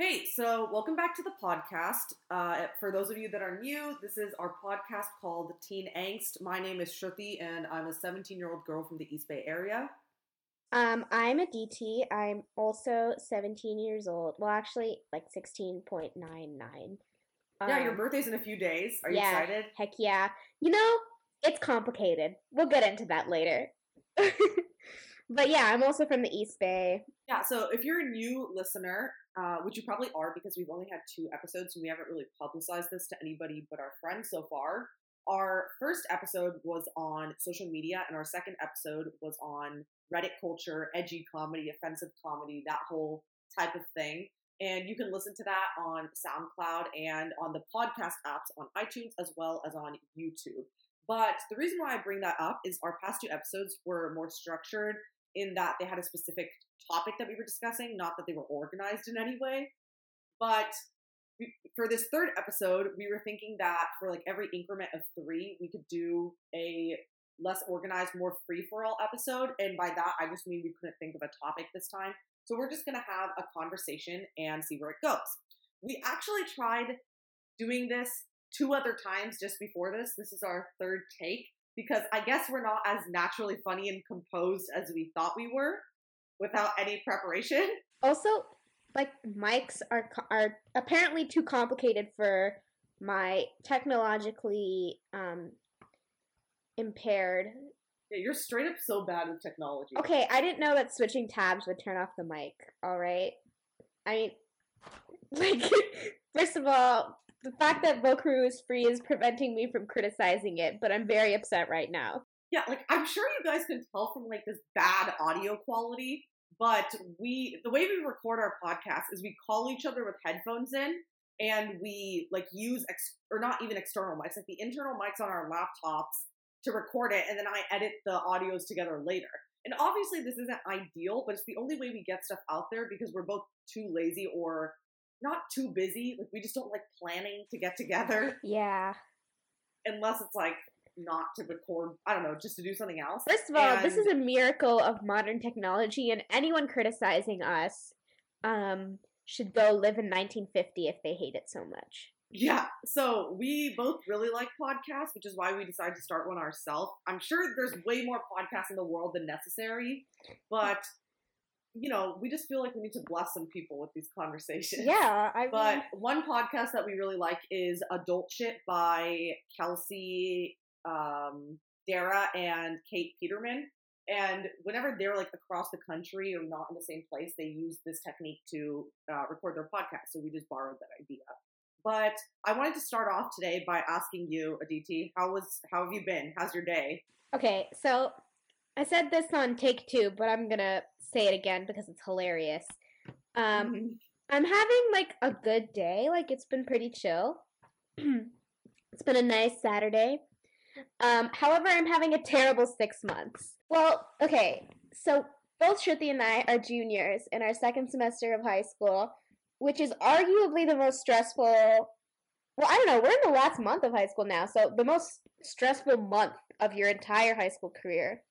Hey, so welcome back to the podcast. Uh, for those of you that are new, this is our podcast called Teen Angst. My name is Shruti, and I'm a 17 year old girl from the East Bay area. Um, I'm Aditi. I'm also 17 years old. Well, actually, like 16.99. yeah, your Um, birthday's in a few days. Are you yeah. excited? Heck yeah. You know, it's complicated. We'll get into that later. but yeah, I'm also from the East Bay. Yeah, so if you're a new listener, uh, which you probably are because we've only had two episodes and we haven't really publicized this to anybody but our friends so far. Our first episode was on social media, and our second episode was on Reddit culture, edgy comedy, offensive comedy, that whole type of thing. And you can listen to that on SoundCloud and on the podcast apps on iTunes as well as on YouTube. But the reason why I bring that up is our past two episodes were more structured in that they had a specific topic that we were discussing, not that they were organized in any way. But we, for this third episode, we were thinking that for like every increment of three, we could do a less organized, more free for all episode. And by that, I just mean we couldn't think of a topic this time. So we're just gonna have a conversation and see where it goes. We actually tried doing this two other times just before this. This is our third take because I guess we're not as naturally funny and composed as we thought we were without any preparation. Also, like mics are are apparently too complicated for my technologically um impaired. Yeah, you're straight up so bad with technology. Okay, I didn't know that switching tabs would turn off the mic. All right. I mean, like, first of all, the fact that Vocaroo is free is preventing me from criticizing it, but I'm very upset right now. Yeah, like I'm sure you guys can tell from like this bad audio quality, but we the way we record our podcast is we call each other with headphones in and we like use ex- or not even external mics, like the internal mics on our laptops to record it and then I edit the audios together later. And obviously this isn't ideal, but it's the only way we get stuff out there because we're both too lazy or not too busy. Like we just don't like planning to get together Yeah. unless it's like not to record, I don't know, just to do something else. First of all, this is a miracle of modern technology, and anyone criticizing us um, should go live in 1950 if they hate it so much. Yeah, so we both really like podcasts, which is why we decided to start one ourselves. I'm sure there's way more podcasts in the world than necessary, but you know, we just feel like we need to bless some people with these conversations. Yeah, I But mean, one podcast that we really like is Adult Shit by Kelsey um, Darragh and Kate Peterman. And whenever they're like across the country or not in the same place, they use this technique to uh, record their podcast. So we just borrowed that idea. But I wanted to start off today by asking you, Aditi, how was how have you been? How's your day? okay, so I said this on take two, but I'm gonna say it again because it's hilarious. Um, I'm having like a good day. Like it's been pretty chill. it's been a nice Saturday. Um, however, I'm having a terrible six months. Well, okay, so both Shruti and I are juniors in our second semester of high school, which is arguably the most stressful. Well, I don't know. We're in the last month of high school now, so the most stressful month of your entire high school career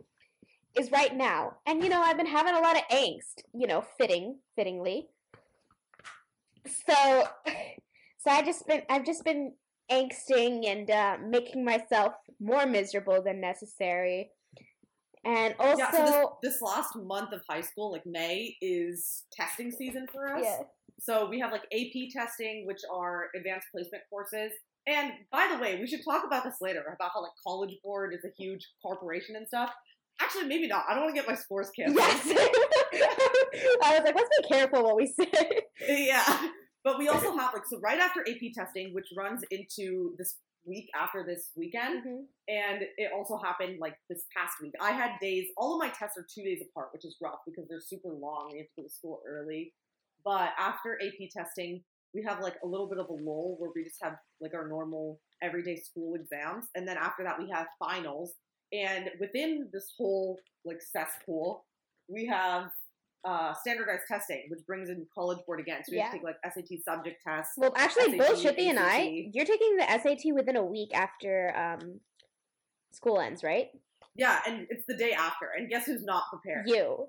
is right now. And you know, I've been having a lot of angst. You know, fitting, fittingly. So, so I just been I've just been angsting and uh, making myself more miserable than necessary. And also, yeah, so this, this last month of high school, like May, is testing season for us. yeah. So we have like AP testing, which are advanced placement courses. And by the way, we should talk about this later about how like College Board is a huge corporation and stuff. Actually, maybe not. I don't want to get my scores canceled. Yes. I was like, let's be careful what we say. yeah. But we also have like so right after AP testing, which runs into this week after this weekend, Mhm. and it also happened like this past week. I had days. All of my tests are two days apart, which is rough because they're super long. We have to go to school early. But after AP testing, we have like a little bit of a lull where we just have like our normal everyday school exams, and then after that we have finals. And within this whole like cesspool, we have uh, standardized testing, which brings in College Board again. So we have to take like SAT subject tests. Well, actually, SAT, both Shippy and I, you're taking the SAT within a week after um, school ends, right? Yeah, and it's the day after. And guess who's not prepared? You.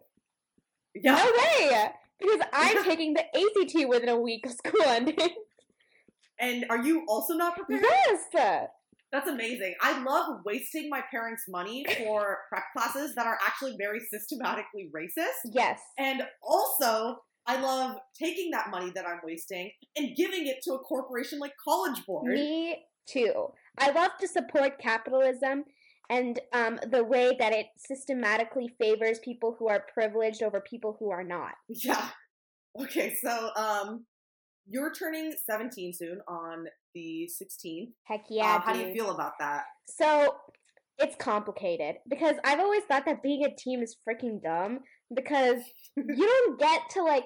Yeah. No way! Because I'm taking the ACT within a week of school ending. And are you also not prepared? Yes. That's amazing. I love wasting my parents' money for prep classes that are actually very systematically racist. Yes. And also, I love taking that money that I'm wasting and giving it to a corporation like College Board. Me too. I love to support capitalism and um, the way that it systematically favors people who are privileged over people who are not. Yeah. Okay, so um, you're turning 17 soon on the 16th. Heck yeah. Uh, how do you feel about that? So it's complicated because I've always thought that being a team is freaking dumb because you don't get to like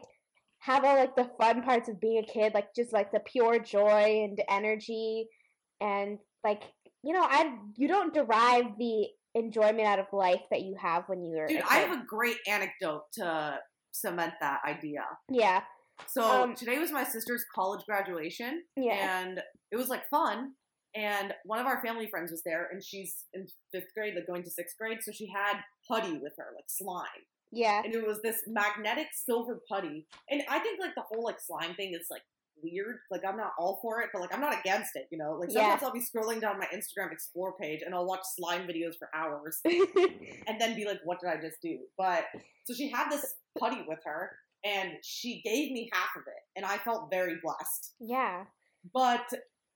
have all like the fun parts of being a kid, like just like the pure joy and energy and like you know, I you don't derive the enjoyment out of life that you have when you're Dude, I have a great anecdote to cement that idea. yeah So Um, today was my sister's college graduation, yeah and it was like fun. And one of our family friends was there, and she's in fifth grade, like going to sixth grade. So she had putty with her, like slime, yeah and it was this magnetic silver putty. And I think like the whole like slime thing is like weird. Like I'm not all for it, but like I'm not against it. You know, like Yeah. sometimes I'll be scrolling down my Instagram Explore page, and I'll watch slime videos for hours, and then be like, "What did I just do?" But so she had this putty with her, and she gave me half of it, and I felt very blessed. yeah But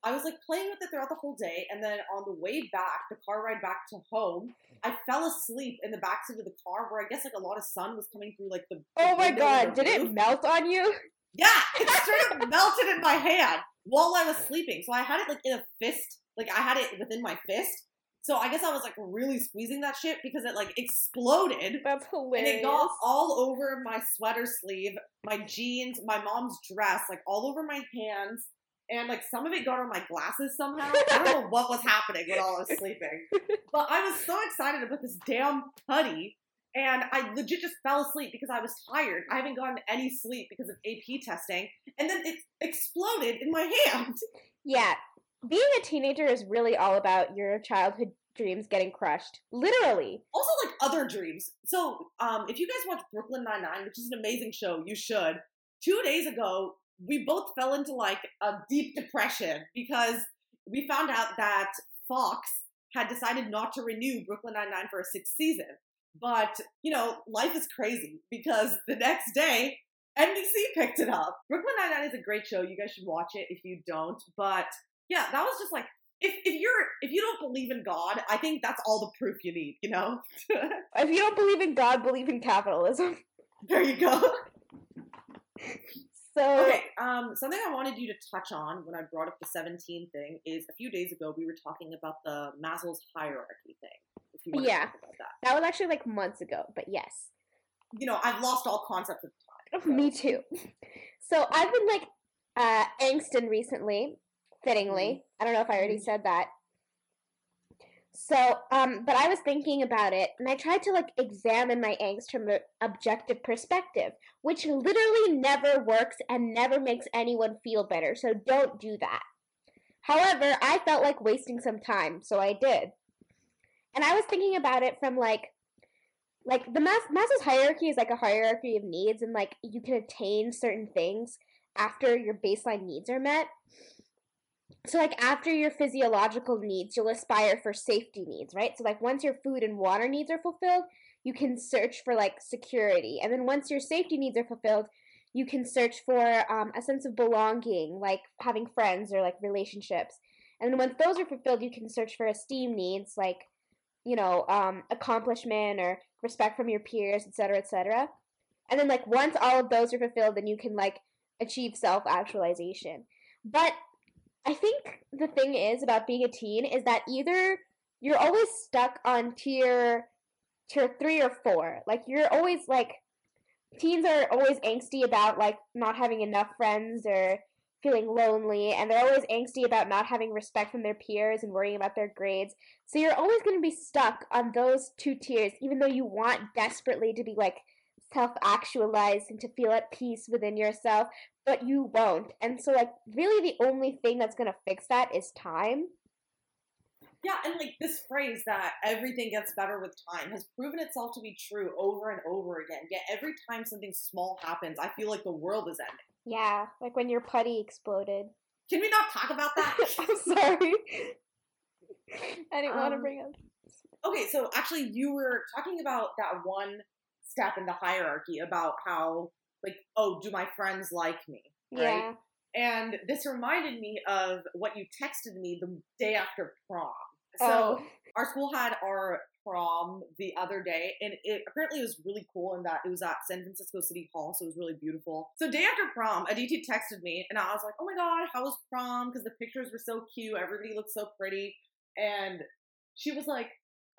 I was like playing with it throughout the whole day, and then on the way back, the car ride back to home, I fell asleep in the backseat of the car, where I guess like a lot of sun was coming through like the. Oh the oh my god did it melt on you Yeah, it straight up melted in my hand while I was sleeping. So I had it like in a fist, like I had it within my fist. So I guess I was like really squeezing that shit because it like exploded. that's And it got all over my sweater sleeve, my jeans, my mom's dress, like all over my hands. And like some of it got on my glasses somehow. I don't know what was happening when I was sleeping. But I was so excited about this damn putty. And I legit just fell asleep because I was tired. I haven't gotten any sleep because of AP testing. And then it exploded in my hand. Yeah. Being a teenager is really all about your childhood dreams getting crushed. Literally. Also, like other dreams. So, um, if you guys watch Brooklyn Nine Nine, which is an amazing show, you should. Two days ago, we both fell into like a deep depression because we found out that Fox had decided not to renew Brooklyn Nine Nine for a sixth season. But you know, life is crazy because the next day, NBC picked it up. Brooklyn Nine Nine is a great show. You guys should watch it if you don't. But yeah, that was just like if, if you're if you don't believe in God, I think that's all the proof you need, you know? If you don't believe in God, believe in capitalism. there you go. So Okay, um something I wanted you to touch on when I brought up the 17 thing is a few days ago we were talking about the Maslow's hierarchy thing. If you want to Yeah. that. that was actually like months ago, but yes. You know, I've lost all concept of time. so- Me too. So I've been like uh angsting recently, fittingly. I don't know if I already Mhm. said that. So, um, but I was thinking about it and I tried to like examine my angst from an objective perspective, which literally never works and never makes anyone feel better. So don't do that. However, I felt like wasting some time, so I did. And I was thinking about it from like like the Mas- Maslow's hierarchy is like a hierarchy of needs and like you can attain certain things after your baseline needs are met. So like after your physiological needs, you'll aspire for safety needs, right? So like once your food and water needs are fulfilled, you can search for like security. And then once your safety needs are fulfilled, you can search for um, a sense of belonging, like having friends or like relationships. And then once those are fulfilled, you can search for esteem needs, like you know, um, accomplishment or respect from your peers, etc., etc. And then like once all of those are fulfilled, then you can like achieve self actualization. But I think the thing is about being a teen is that either you're always stuck on tier tier three or four. Like you're always like teens are always angsty about like not having enough friends or feeling lonely and they're always angsty about not having respect from their peers and worrying about their grades. So you're always going to be stuck on those two tiers even though you want desperately to be like self actualized and to feel at peace within yourself, but you won't. And so like really the only thing that's to fix that is time. Yeah, and like this phrase that everything gets better with time has proven itself to be true over and over again. Yet every time something small happens, I feel like the world is ending. Yeah, like when your putty exploded. Can we not talk about that? I'm sorry. I didn't want to Um, bring up. okay, so actually, you were talking about that one step in the hierarchy about how, like, oh, do my friends like me? right? Yeah. And this reminded me of what you texted me the day after prom. So oh. our school had our prom the other day, and it apparently was really cool in that it was at San Francisco City Hall, so it was really beautiful. So day after prom, Aditi texted me, and I was like, "Oh my god, how was prom?" Because the pictures were so cute, everybody looked so pretty, and she was like,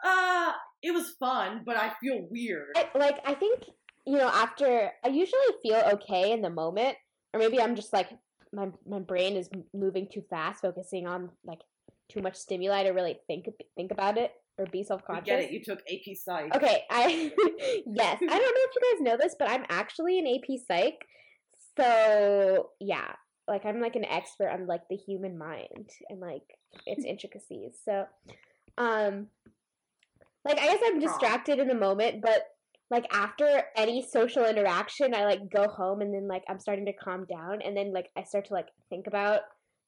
"Uh, it was fun, but I feel weird." I, like I think you know after I usually feel okay in the moment, or maybe I'm just like my my brain is moving too fast, focusing on like too much stimuli to really think think about it or be self conscious. get it. You took AP Psych. Okay, I yes, I don't know if you guys know this, but I'm actually an AP Psych. So yeah, like I'm like an expert on like the human mind and like its intricacies. So, um, like I guess I'm distracted in the moment, but like after any social interaction, I like go home and then like I'm starting to calm down, and then like I start to like think about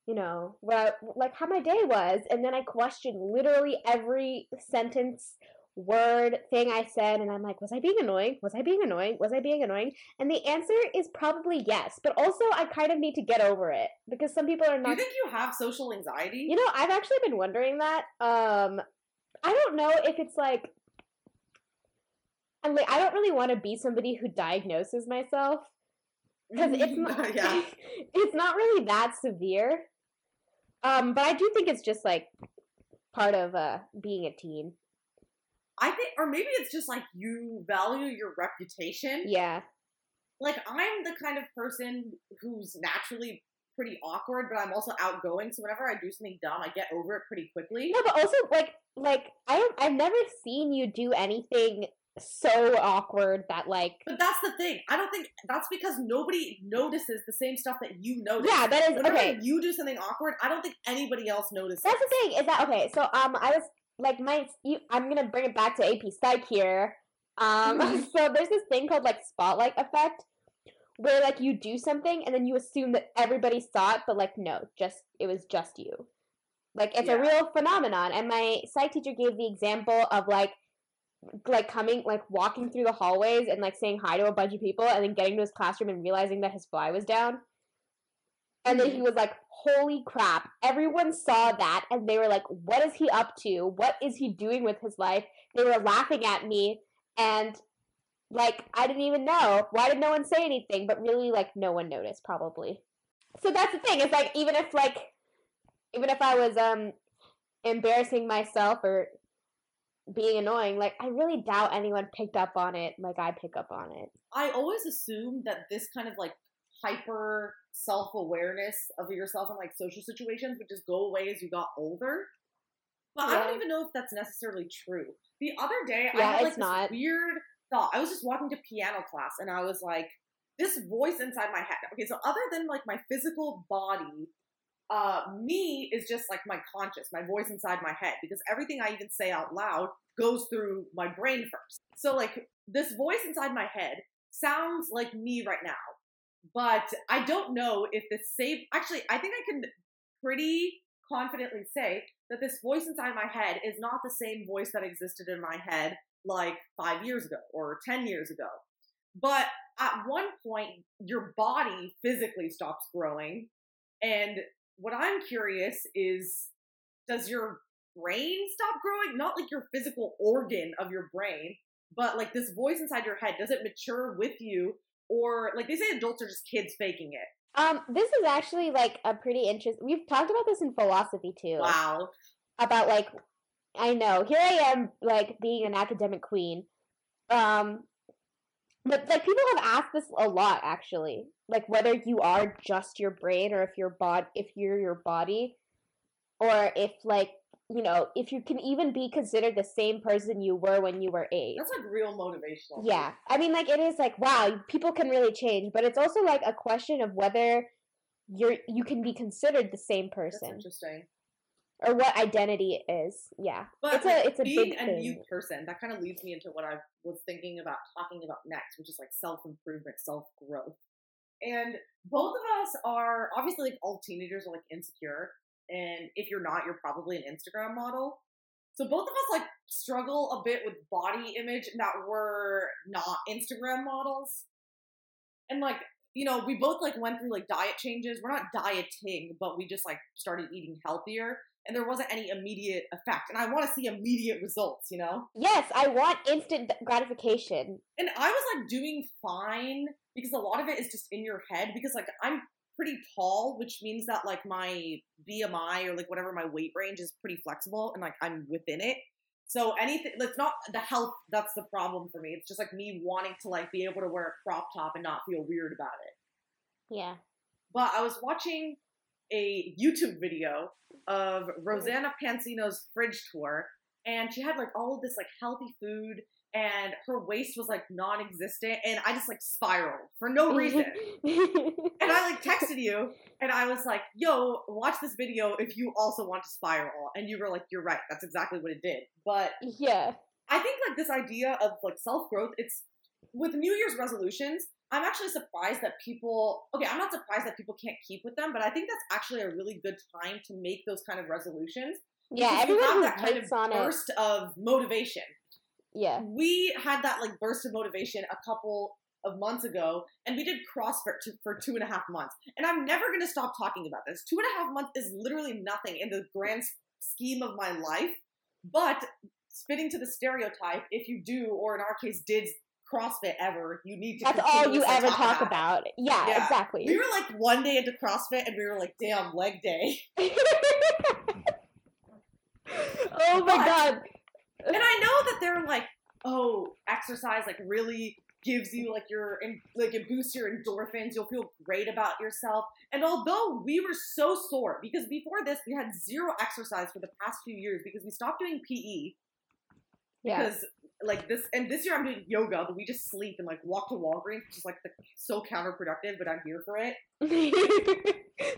you know what I, like how my day was, and then I question literally every sentence word thing I said, and I'm like, was I being annoying? Was I being annoying? Was I being annoying? And the answer is probably yes, but also I kind of need to get over it because some people are Do not. you think you have social anxiety? You know, I've actually been wondering that. Um, I don't know if it's like. I'm like, I don't really want to be somebody who diagnoses myself because it's not. yeah. it's not really that severe. Um, but I do think it's just like part of uh being a teen. I think, or maybe it's just like you value your reputation. Yeah. Like I'm the kind of person who's naturally pretty awkward, but I'm also outgoing. So whenever I do something dumb, I get over it pretty quickly. No, but also like like I don't I've never seen you do anything so awkward that like But that's the thing. I don't think that's because nobody notices the same stuff that you notice. Yeah, that is Whenever okay. you do something awkward, I don't think anybody else notices. That's the thing is that okay? So um, I was like my you, I'm gonna bring it back to AP Psych here. Um, Mhm. so there's this thing called like spotlight effect, where like you do something and then you assume that everybody saw it, but like no, just it was just you. Like it's Yeah. a real phenomenon. And my psych teacher gave the example of like like coming like walking through the hallways and like saying hi to a bunch of people and then getting to his classroom and realizing that his fly was down. And then he was like, Holy crap, everyone saw that and they were like, What is he up to? What is he doing with his life? They were laughing at me and like I didn't even know. Why did no one say anything? But really like no one noticed probably. So that's the thing, it's like even if like even if I was um embarrassing myself or being annoying, like I really doubt anyone picked up on it like I pick up on it. I always assume that this kind of like hyper self awareness of yourself in like social situations would just go away as you got older. But I don't even know if that's necessarily true. The other day, I Yeah, had like it's this not. weird thought. I was just walking to piano class, and I was like, this voice inside my head. Okay, so other than like my physical body, uh, me is just like my conscious, my voice inside my head, because everything I even say out loud goes through my brain first. So like this voice inside my head sounds like me right now, but I don't know if the same. Actually, I think I can pretty confidently say that this voice inside my head is not the same voice that existed in my head like five years ago or 10 years ago. But at one point, your body physically stops growing. And what I'm curious is does your brain stop growing? Not like your physical organ of your brain, but like this voice inside your head, does it mature with you? Or like they say adults are just kids faking it. Um, this is actually like a pretty interesting. We've talked about this in philosophy too. Wow. About like, I know here I am like being an academic queen, um, but like people have asked this a lot actually, like whether you are just your brain or if your bod if you're your body, or if like you know if you can even be considered the same person you were when you were eight. That's like real motivational. Yeah, I mean, like it is like wow, people can really change, but it's also like a question of whether you're you can be considered the same That's person. interesting. Or what identity is. Yeah, But it's a it's a being big a new person, that kind of leads me into what I was thinking about talking about next, which is like self improvement, self growth. And both of us are obviously like all teenagers are like insecure, and if you're not, you're probably an Instagram model. So both of us like struggle a bit with body image that we're not Instagram models. And like, you know, we both like went through like diet changes. We're not dieting, but we just like started eating healthier and there wasn't any immediate effect. And I want to see immediate results, you know? yes, I want instant gratification. And I was like doing fine because a lot of it is just in your head because like I'm pretty tall, which means that like my BMI or like whatever my weight range is pretty flexible and like I'm within it. So anything it's not the health that's the problem for me. It's just like me wanting to like be able to wear a crop top and not feel weird about it. Yeah. But I was watching a YouTube video of Rosanna Pansino's fridge tour, and she had like all of this like healthy food, and her waist was like non-existent, and I just like spiraled for no reason. and I like texted you, and I was like, "Yo, watch this video if you also want to spiral." And you were like, "You're right. That's exactly what it did." But yeah. I think like this idea of like self growth, it's with New Year's resolutions. I'm actually surprised that people. Okay, I'm not surprised that people can't keep with them, but I think that's actually a really good time to make those kind of resolutions. Yeah, everyone have that kind of on it. burst of motivation. Yeah. We had that like burst of motivation a couple of months ago, and we did CrossFit to, for two and a half months. And I'm never going to stop talking about this. Two and a half months is literally nothing in the grand scheme of my life, but fitting to the stereotype, if you do, or in our case, did CrossFit ever, you need to. That's all you ever talk about. about. Yeah, Yeah. exactly. We were like one day into CrossFit, and we were like, "Damn, leg day." oh my But- god. and I know that they're like, oh, exercise like really gives you like your and like it boosts your endorphins. You'll feel great about yourself. And although we were so sore because before this we had zero exercise for the past few years because we stopped doing PE Yeah. because like this and this year I'm doing yoga, but we just sleep and like walk to Walgreens, which is like the, so counterproductive, but I'm here for it.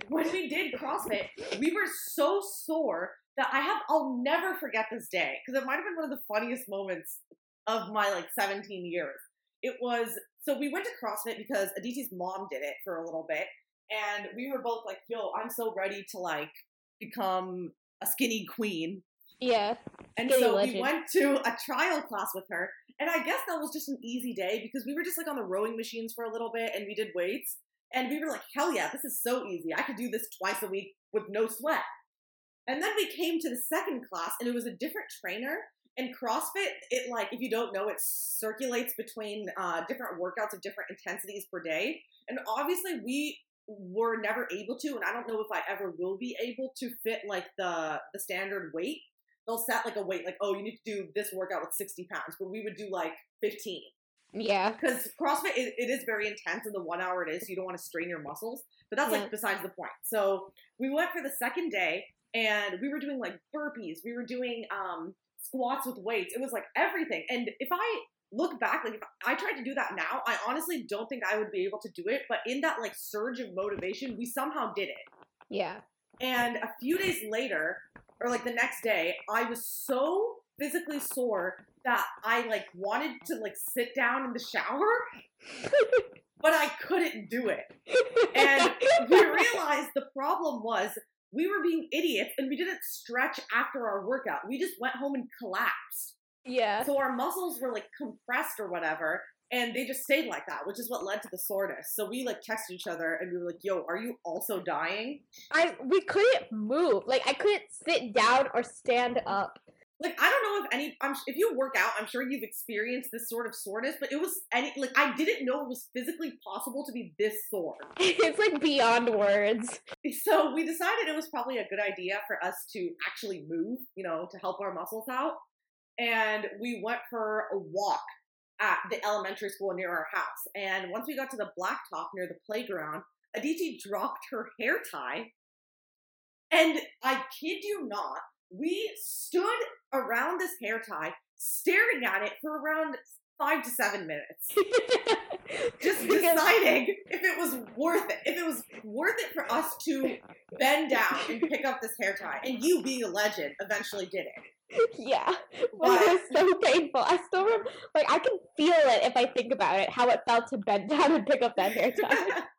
when we did CrossFit, we were so sore that I have I'll never forget this day because it might have been one of the funniest moments of my like 17 years. It was so we went to CrossFit because Aditi's mom did it for a little bit, and we were both like, "Yo, I'm so ready to like become a skinny queen." Yeah. And so legend. we went to a trial class with her, and I guess that was just an easy day because we were just like on the rowing machines for a little bit, and we did weights, and we were like, "Hell yeah, this is so easy! I could do this twice a week with no sweat." And then we came to the second class, and it was a different trainer. And CrossFit, it like if you don't know, it circulates between uh, different workouts of different intensities per day. And obviously, we were never able to, and I don't know if I ever will be able to fit like the the standard weight. They'll set like a weight, like oh, you need to do this workout with sixty pounds, but we would do like fifteen Yeah. because CrossFit it, it is very intense in the one hour it is. So you don't want to strain your muscles, but that's Yeah. like besides the point. So we went for the second day, and we were doing like burpees. We were doing um, squats with weights. It was like everything. And if I look back, like if I tried to do that now, I honestly don't think I would be able to do it. But in that like surge of motivation, we somehow did it. Yeah. And a few days later, or like the next day, I was so physically sore that I like wanted to like sit down in the shower, but I couldn't do it. And we realized the problem was we were being idiots and we didn't stretch after our workout. We just went home and collapsed. yeah. So our muscles were like compressed or whatever. And they just stayed like that, which is what led to the soreness. So we like texted each other and we were like, yo, are you also dying? I we couldn't move. Like I couldn't sit down or stand up. like I don't know if any I'm if you work out, I'm sure you've experienced this sort of soreness, but it was any like I didn't know it was physically possible to be this sore. It's like beyond words. So we decided it was probably a good idea for us to actually move, you know, to help our muscles out. And we went for a walk at the elementary school near our house. And once we got to the blacktop near the playground, Aditi dropped her hair tie. And I kid you not, we stood around this hair tie, staring at it for around five to seven minutes just deciding if it was worth it. If it was worth it for us to bend down and pick up this hair tie. And you, being a legend, eventually did it. Yeah, it was so painful. I still remember, like, I can feel it if I think about it, how it felt to bend down and pick up that hair tie.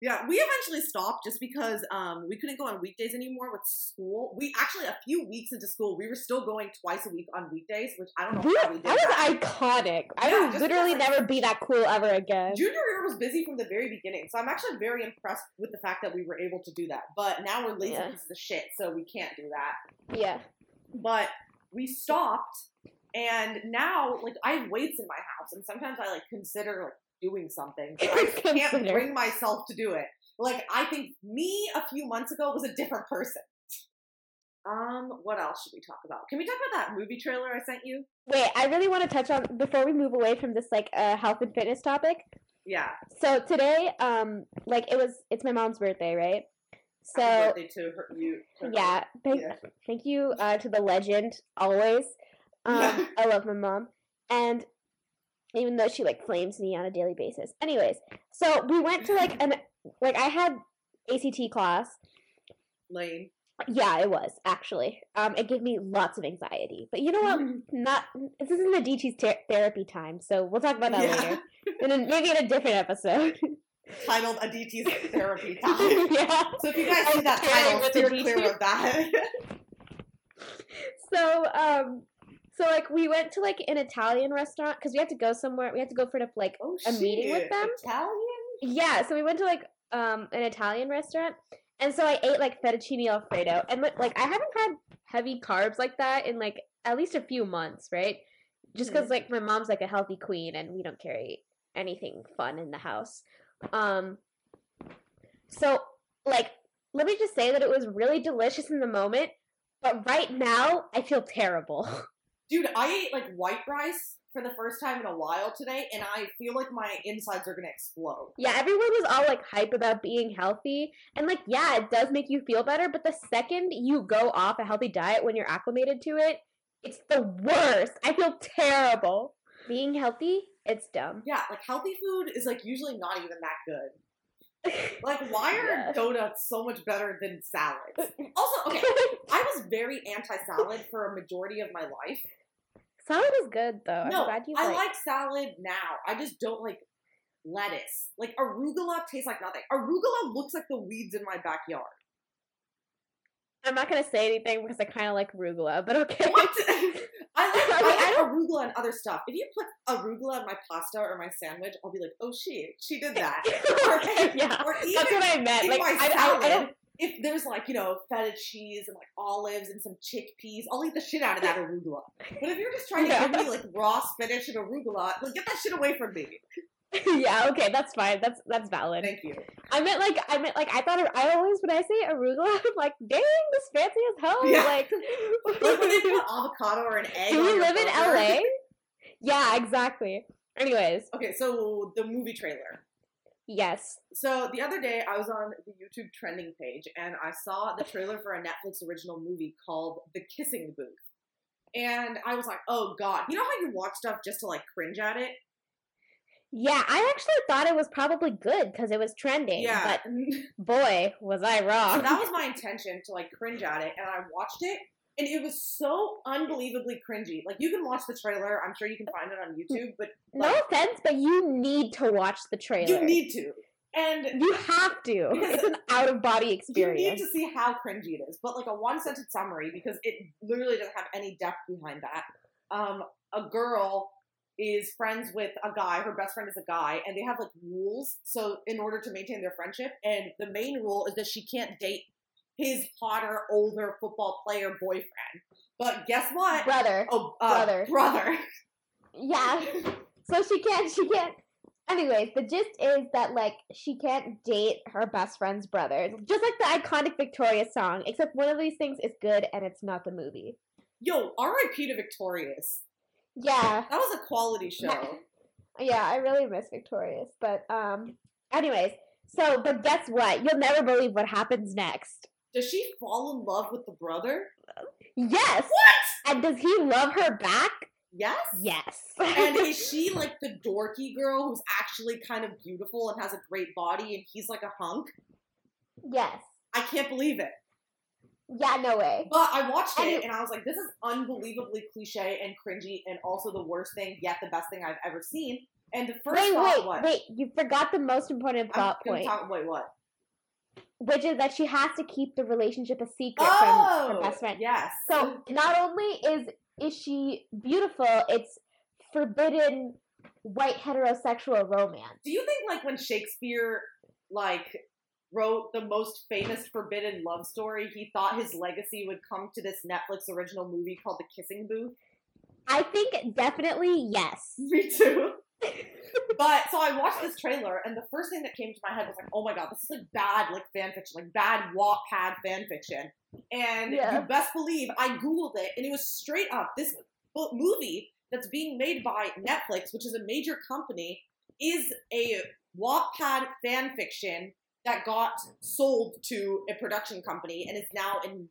Yeah, we eventually stopped just because um, we couldn't go on weekdays anymore with school. We actually a few weeks into school, we were still going twice a week on weekdays, which I don't know We- how we did that was that. iconic. I Yeah, would literally because, like, never be that cool ever again. Junior year was busy from the very beginning, so I'm actually very impressed with the fact that we were able to do that. But now we're lazy Yeah. pieces of shit, so we can't do that. Yeah. But we stopped, and now like I have weights in my house, and sometimes I like consider like doing something, I can't bring myself to do it. Like I think me a few months ago was a different person. Um, what else should we talk about? Can we talk about that movie trailer I sent you? Wait, I really want to touch on before we move away from this like uh, health and fitness topic. Yeah. So today, um, like it was, it's my mom's birthday, right? So Happy birthday to her, you. to her. yeah, thank Yeah. thank you uh, to the legend always. Um, I love my mom, and even though she like flames me on a daily basis. Anyways, so we went to like an like I had ACT class. Lane. Yeah, it was actually. Um, it gave me lots of anxiety. But you know what? Not this isn't Aditi's ter- therapy time, so we'll talk about that Yeah. later. And then maybe in a different episode. Titled Aditi's Therapy Time. yeah. So if you guys see that title, steer clear of that. So um, so like we went to like an Italian restaurant because we had to go somewhere. We had to go for like oh, A meeting with them? Italian? Yeah, so we went to like um an Italian restaurant, and so I ate like fettuccine alfredo, and like- like I haven't had heavy carbs like that in like at least a few months, right? Just because like my mom's like a healthy queen, and we don't carry anything fun in the house. Um, so like let me just say that it was really delicious in the moment, but right now I feel terrible. Dude, I ate like white rice for the first time in a while today, and I feel like my insides are gonna explode. Yeah, everyone was all like hype about being healthy. And like, yeah, it does make you feel better, but the second you go off a healthy diet when you're acclimated to it, it's the worst. I feel terrible. Being healthy, it's dumb. Yeah, like healthy food is like usually not even that good. Like, why are Yeah. donuts so much better than salads? Also, okay, I was very anti-salad for a majority of my life. Salad is good though. I'm No, glad you I like. like salad now. I just don't like lettuce. Like arugula tastes like nothing. Arugula looks like the weeds in my backyard. I'm not gonna say anything because I kind of like arugula, but okay. What? I like, I mean, I I like arugula and other stuff. If you put arugula in my pasta or my sandwich, I'll be like, oh shit, she did that. Okay, yeah, Or even that's what I meant. Like, I, I, I don't. If there's like, you know, feta cheese and like olives and some chickpeas, I'll eat the shit out of that arugula. But if you're just trying to Yeah. give me like raw spinach and arugula, like get that shit away from me. yeah, okay, that's fine. That's that's valid. Thank you. I meant like I meant like I thought I always when I say arugula, I'm like, dang, this fancy as hell. Yeah. Like, Like when they put avocado or an egg. do your live in. LA? Yeah, exactly. Anyways, Okay, so the movie trailer. Yes. So the other day, I was on the YouTube trending page and I saw the trailer for a Netflix original movie called The Kissing Booth. And I was like, oh god. You know how you watch stuff just to like cringe at it? Yeah, I actually thought it was probably good because it was trending. Yeah. But boy, was I so wrong. that was my intention to like cringe at it. And I watched it and it was so unbelievably cringy. Like you can watch the trailer. I'm sure you can find it on YouTube, but no offense, but you need to watch the trailer. you need to. And You have to. It's an out of body experience. you need to see how cringy it is. But like a one sentence summary, because it literally doesn't have any depth behind that. Um, a girl is friends with a guy, her best friend is a guy, and they have like rules. So in order to maintain their friendship, and the main rule is that she can't date his hotter, older football player boyfriend. But guess what? Brother. Oh, uh, Brother. brother. Yeah. So she can't. She can't. Anyways, the gist is that like she can't date her best friend's brother, just like the iconic Victorious song. Except one of these things is good, and it's not the movie. Yo, R.I.P. to Victorious. Yeah, That was a quality show. yeah, I really miss Victorious. But um, anyways, so but guess what? You'll never believe what happens next. Does she fall in love with the brother? Yes. What? And does he love her back? Yes. Yes. and is she like the dorky girl who's actually kind of beautiful and has a great body and he's like a hunk? Yes. I can't believe it. Yeah, no way. But I watched And it it- and I was like, this is unbelievably cliche and cringy and also the worst thing, yet the best thing I've ever seen. And the first Wait, wait, was wait. You forgot the most important I'm plot point, talk wait, what? Which is that she has to keep the relationship a secret Oh from her oh, best friend. Yes. So not only is is she beautiful, it's forbidden white heterosexual romance. Do you think like when Shakespeare like wrote the most famous forbidden love story, he thought his legacy would come to this Netflix original movie called The Kissing Booth? I think definitely yes. Me too. But so I watched this trailer, and the first thing that came to my head was like, "Oh my god, this is like bad like fan fiction, like bad Wattpad fan fiction." And Yeah. you best believe I googled it, and it was straight up this movie that's being made by Netflix, which is a major company, is a Wattpad fan fiction that got sold to a production company and is now in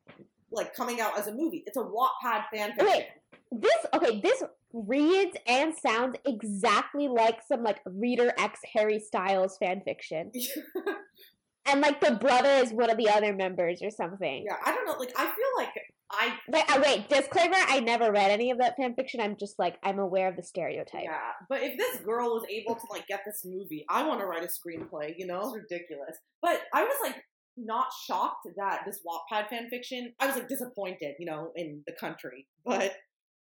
like coming out as a movie. It's a Wattpad fan fiction. Wait. This okay, this reads and sounds exactly like some like Reader X Harry Styles fan fiction. And like the brother is one of the other members or something. Yeah, I don't know. Like, I feel like I Like, uh, wait, disclaimer, I never read any of that fan fiction. I'm just like, I'm aware of the stereotype. yeah. But if this girl was able to like get this movie, I want to write a screenplay. You know, it's ridiculous. But I was like not shocked that this Wattpad fan fiction. I was like disappointed, you know, in the country, but.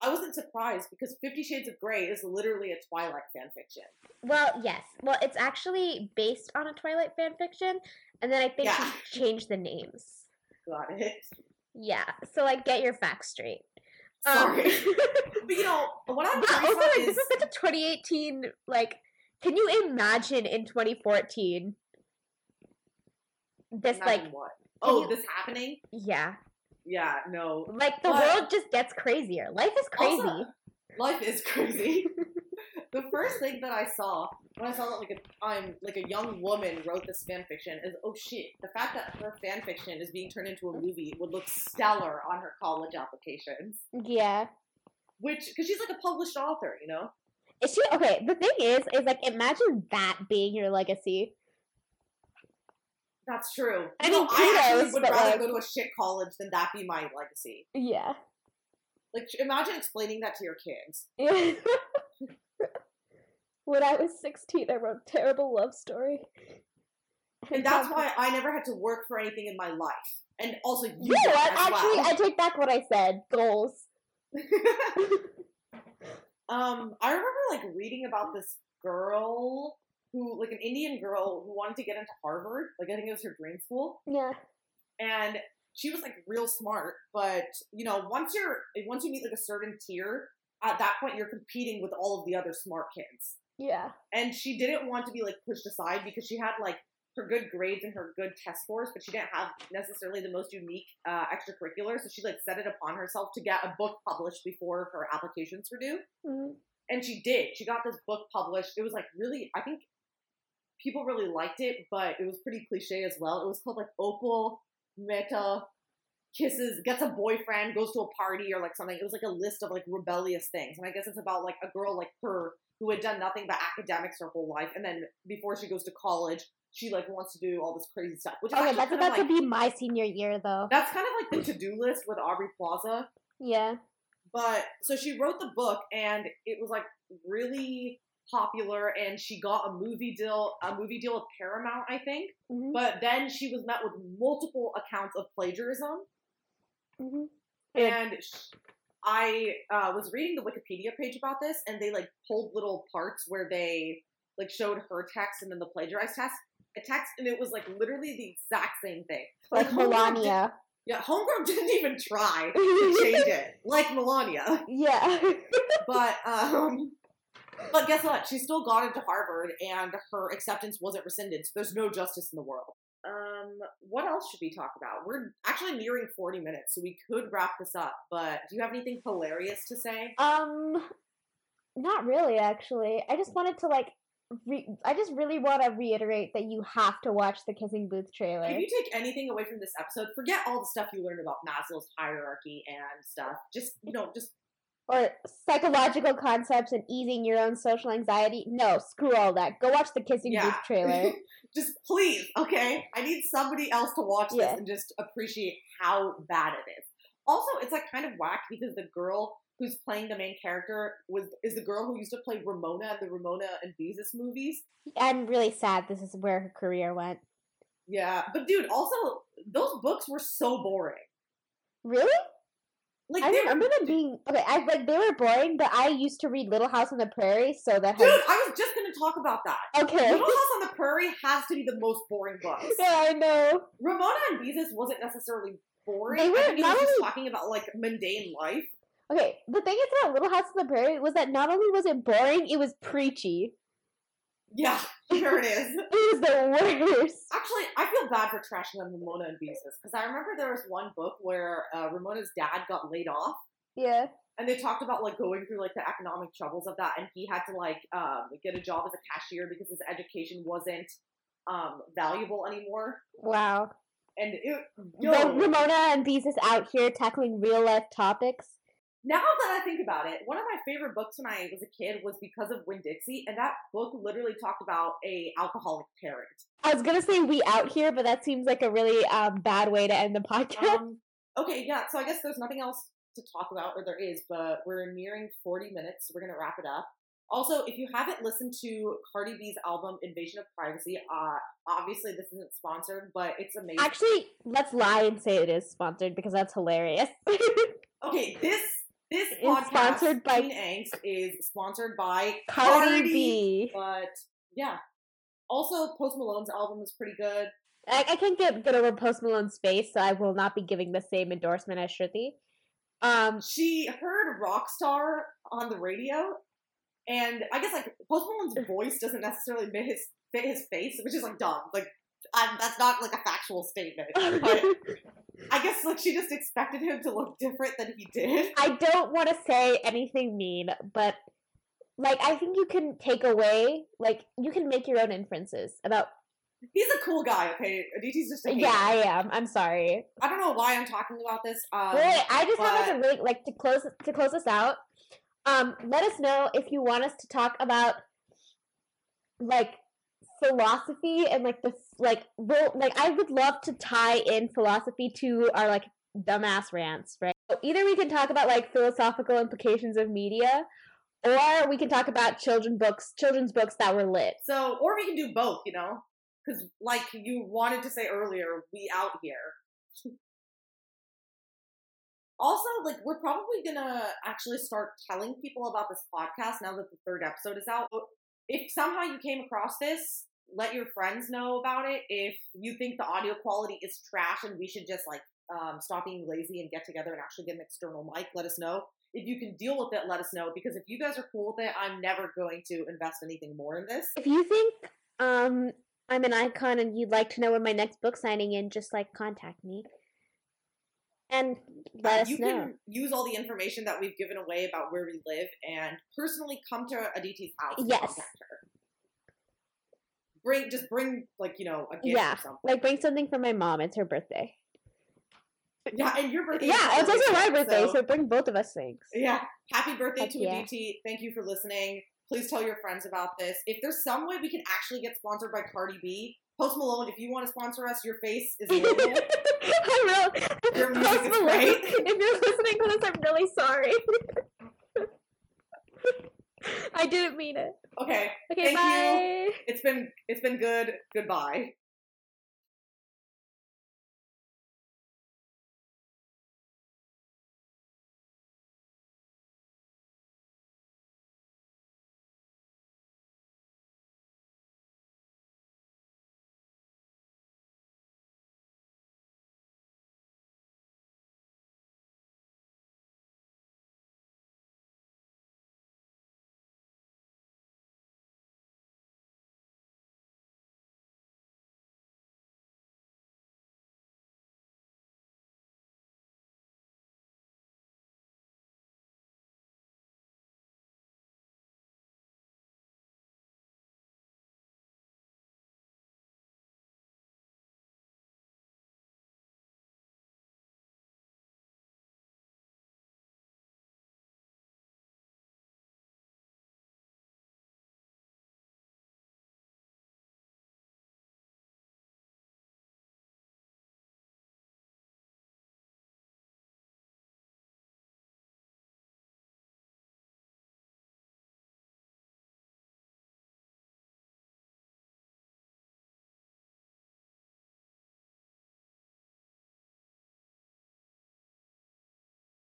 I wasn't surprised because Fifty Shades of Grey is literally a Twilight fan fiction. Well, yes. Well, it's actually based on a Twilight fan fiction, and then I think Yeah. she changed the names. Got it. Yeah. So like, get your facts straight. Um, Sorry, but you know what I'm curious also, like, is this is such a 2018. Like, can you imagine in 2014 this imagine like, what? Oh, you- this happening? yeah, Yeah, no. like the But- world just gets crazier. Life is crazy. Also, life is crazy. the first thing that I saw when I saw that like a I'm like a young woman wrote this fan fiction is oh shit the fact that her fan fiction is being turned into a movie would look stellar on her college applications yeah. which because she's like a published author you know Is she okay? The thing is, is like imagine that being your legacy. That's true I mean, I kudos, would rather like- go to a shit college than that be my legacy Yeah. like imagine explaining that to your kids when I was 16, I wrote a terrible love story. and that's why I never had to work for anything in my life and also you what? Actually. I take back what I said. Goals. um, I remember like reading about this girl who, like an Indian girl who wanted to get into Harvard. Like I think it was her dream school, Yeah. and she was like real smart. But you know, once you're once you meet like a certain tier, at that point you're competing with all of the other smart kids. Yeah. And she didn't want to be like pushed aside because she had like her good grades and her good test scores, but she didn't have necessarily the most unique uh, extracurricular. So she like set it upon herself to get a book published before her applications were due. Mhm. And she did. She got this book published. It was like really, I think people really liked it, but it was pretty cliche as well. It was called like Opal Mehta kisses, gets a boyfriend, goes to a party or like something. It was like a list of like rebellious things. And I guess it's about like a girl like her who had done nothing but academics her whole life. And then before she goes to college, she like wants to do all this crazy stuff. Which Okay, that's about like, to be my senior year, though. that's kind of like the to-do list with Aubrey Plaza. Yeah. But so she wrote the book and it was like really popular and she got a movie deal a movie deal with Paramount, I think. Mhm. But then she was met with multiple accounts of plagiarism Mhm. And sh- I uh, was reading the Wikipedia page about this and they like pulled little parts where they like showed her text and then the plagiarized text a text and it was like literally the exact same thing. Like Homegrown Melania. yeah, Homegrown didn't even try to change it. Like Melania. yeah. but um but guess what she still got into harvard and her acceptance wasn't rescinded so there's no justice in the world um what else should we talk about we're actually nearing 40 minutes so we could wrap this up but do you have anything hilarious to say Um, not really. Actually, I just wanted to like. Re- I just really want to reiterate that you have to watch the Kissing Booth trailer. if you take anything away from this episode forget all the stuff you learned about maslow's hierarchy and stuff just you know just or psychological concepts and easing your own social anxiety. No, screw all that. Go watch the Kissing Yeah. Booth trailer. just please, okay? I need somebody else to watch this and just appreciate how bad it is. Also, it's like kind of whack because the girl who's playing the main character was is the girl who used to play Ramona in the Ramona and Beezus movies. I'm really sad this is where her career went. Yeah, but dude, also those books were so boring. Really? Like I remember them being okay. I like they were boring, but I used to read Little House on the Prairie, so that Dude, has I was just gonna talk about that. okay. Little House on the Prairie has to be the most boring book. yeah, I know. Ramona and Beezus wasn't necessarily boring. They were not was only- talking about like mundane life. Okay, the thing is about Little House on the Prairie was that not only was it boring, it was preachy. Yeah, sure it is. It is the worst. Actually, I feel bad for trashing on Ramona and Beezus because I remember there was one book where uh, Ramona's dad got laid off, Yeah. and they talked about like going through like the economic troubles of that, and he had to like um, get a job as a cashier because his education wasn't um, valuable anymore. Wow. And it, yo, Ramona and Beezus out here tackling real life topics. Now that I think about it, one of my favorite books when I was a kid was because of Winn Dixie, and that book literally talked about a alcoholic parent. I was gonna say we out here, but that seems like a really um, bad way to end the podcast. Um, okay, yeah. So I guess there's nothing else to talk about, or there is, but we're nearing 40 minutes. So we're gonna wrap it up. Also, if you haven't listened to Cardi B's album Invasion of Privacy, uh, obviously this isn't sponsored, but it's amazing. Actually, let's lie and say it is sponsored because that's hilarious. okay, this this podcast, sponsored by- Teen Angst, is sponsored by Cardi B. But yeah. Also, Post Malone's album is pretty good. I, I can't get get over Post Malone's face, so I will not be giving the same endorsement as Shruti. Um, She heard Rockstar on the radio, and I guess like Post Malone's voice doesn't necessarily fit his fit his face, which is like dumb. Like i that's not like a factual statement. But I guess like she just expected him to look different than he did. I don't want to say anything mean, but like I think you can take away, like you can make your own inferences about. He's a cool guy. Okay, Aditi's just a. Yeah, I am. I'm sorry. I don't know why I'm talking about this. Um, Wait, I just have like a really like to close to close us out. Um, let us know if you want us to talk about like philosophy and like the like well like I would love to tie in philosophy to our like dumbass rants, right? So either we can talk about like philosophical implications of media, or we can talk about children books, children's books that were lit. So, or we can do both, you know? Because, like you wanted to say earlier, we out here. also, like, we're probably gonna actually start telling people about this podcast now that the third episode is out. If somehow you came across this, let your friends know about it. If you think the audio quality is trash and we should just, like, um, stop being lazy and get together and actually get an external mic, let us know. If you can deal with it, let us know. Because if you guys are cool with it, I'm never going to invest anything more in this. If you think um I'm an icon and you'd like to know when my next book signing in, just like contact me. And let Uh, us you know. can use all the information that we've given away about where we live and personally come to Aditi's house Yes. Bring just bring like you know a gift Yeah, or something. Like bring something for my mom. It's her birthday. Yeah, and your birthday. Yeah, it's also my birthday, so bring both of us things. yeah, happy birthday Heck to yeah. Aditi. Thank you for listening. Please tell your friends about this. If there's some way we can actually get sponsored by Cardi B, Post Malone, if you want to sponsor us, your face is. I will. Your music Post is Malone, great. If you're listening to this, I'm really sorry. I didn't mean it. okay, Okay, Thank bye. it's been it's been good. Goodbye.